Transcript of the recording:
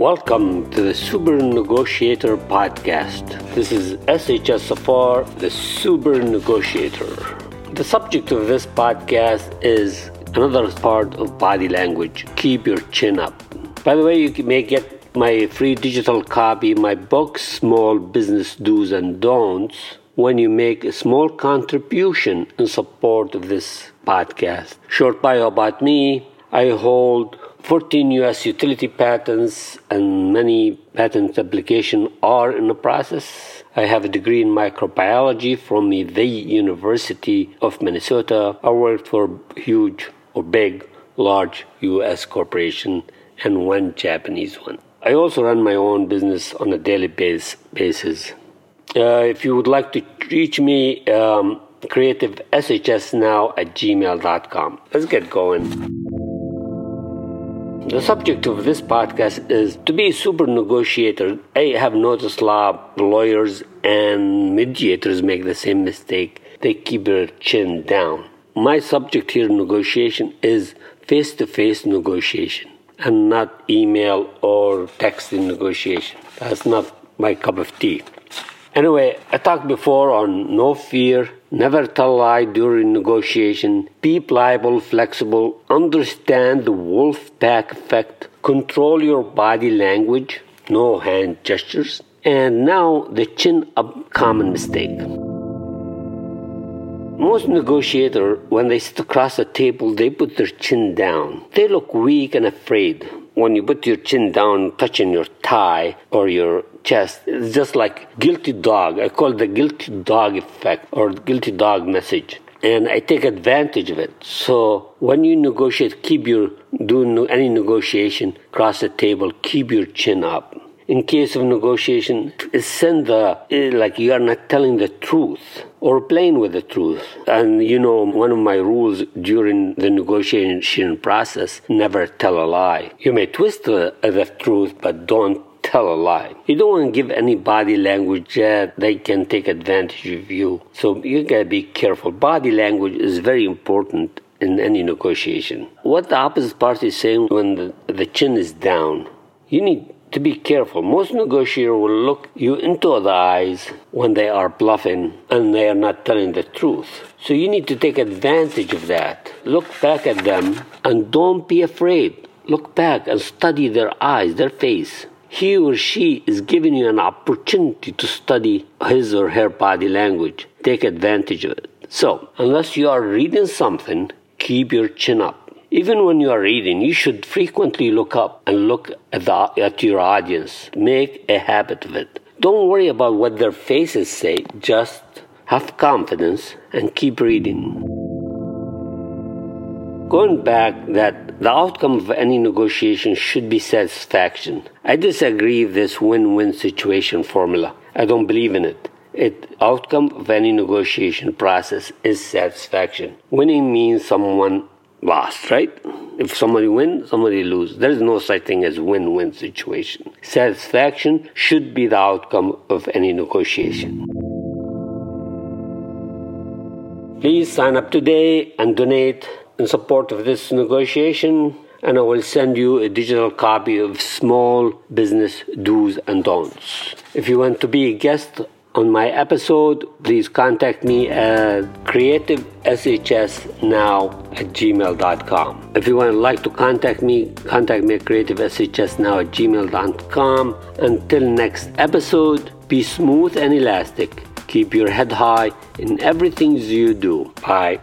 Welcome to the Super Negotiator Podcast. This is SHS Safar, the Super Negotiator. The subject of this podcast is another part of body language. Keep your chin up. By the way, you may get my free digital copy, my book, Small Business Do's and Don'ts, when you make a small contribution in support of this podcast. Short bio about me I hold 14 US utility patents and many patent applications are in the process. I have a degree in microbiology from the University of Minnesota. I worked for huge or big, large US corporation and one Japanese one. I also run my own business on a daily base, basis. Uh, if you would like to reach me, um, creative shs now at gmail.com. Let's get going. The subject of this podcast is to be a super negotiator. I have noticed law lawyers and mediators make the same mistake. They keep their chin down. My subject here, negotiation, is face to face negotiation and not email or texting negotiation. That's not my cup of tea. Anyway, I talked before on no fear, never tell lie during negotiation, be pliable, flexible, understand the wolf pack effect, control your body language, no hand gestures, and now the chin up common mistake. Most negotiators, when they sit across a table, they put their chin down. They look weak and afraid. When you put your chin down, touching your thigh or your chest. It's just like guilty dog. I call it the guilty dog effect or guilty dog message. And I take advantage of it. So when you negotiate, keep your do any negotiation across the table, keep your chin up. In case of negotiation, send the eh, like you are not telling the truth or playing with the truth. And you know, one of my rules during the negotiation process: never tell a lie. You may twist the, the truth, but don't tell a lie. You don't want to give any body language that they can take advantage of you. So you gotta be careful. Body language is very important in any negotiation. What the opposite party is saying when the, the chin is down, you need to be careful. Most negotiators will look you into the eyes when they are bluffing and they are not telling the truth. So you need to take advantage of that. Look back at them and don't be afraid. Look back and study their eyes, their face he or she is giving you an opportunity to study his or her body language. Take advantage of it. So, unless you are reading something, keep your chin up. Even when you are reading, you should frequently look up and look at, the, at your audience. Make a habit of it. Don't worry about what their faces say, just have confidence and keep reading. Going back that the outcome of any negotiation should be satisfaction. I disagree with this win-win situation formula. I don't believe in it. It outcome of any negotiation process is satisfaction. Winning means someone lost, right? If somebody wins, somebody loses. There is no such thing as win-win situation. Satisfaction should be the outcome of any negotiation. Please sign up today and donate in support of this negotiation, and I will send you a digital copy of Small Business Do's and Don'ts. If you want to be a guest on my episode, please contact me at creativeshsnow at gmail.com. If you would like to contact me, contact me at creativeshsnow at gmail.com. Until next episode, be smooth and elastic. Keep your head high in everything you do. Bye.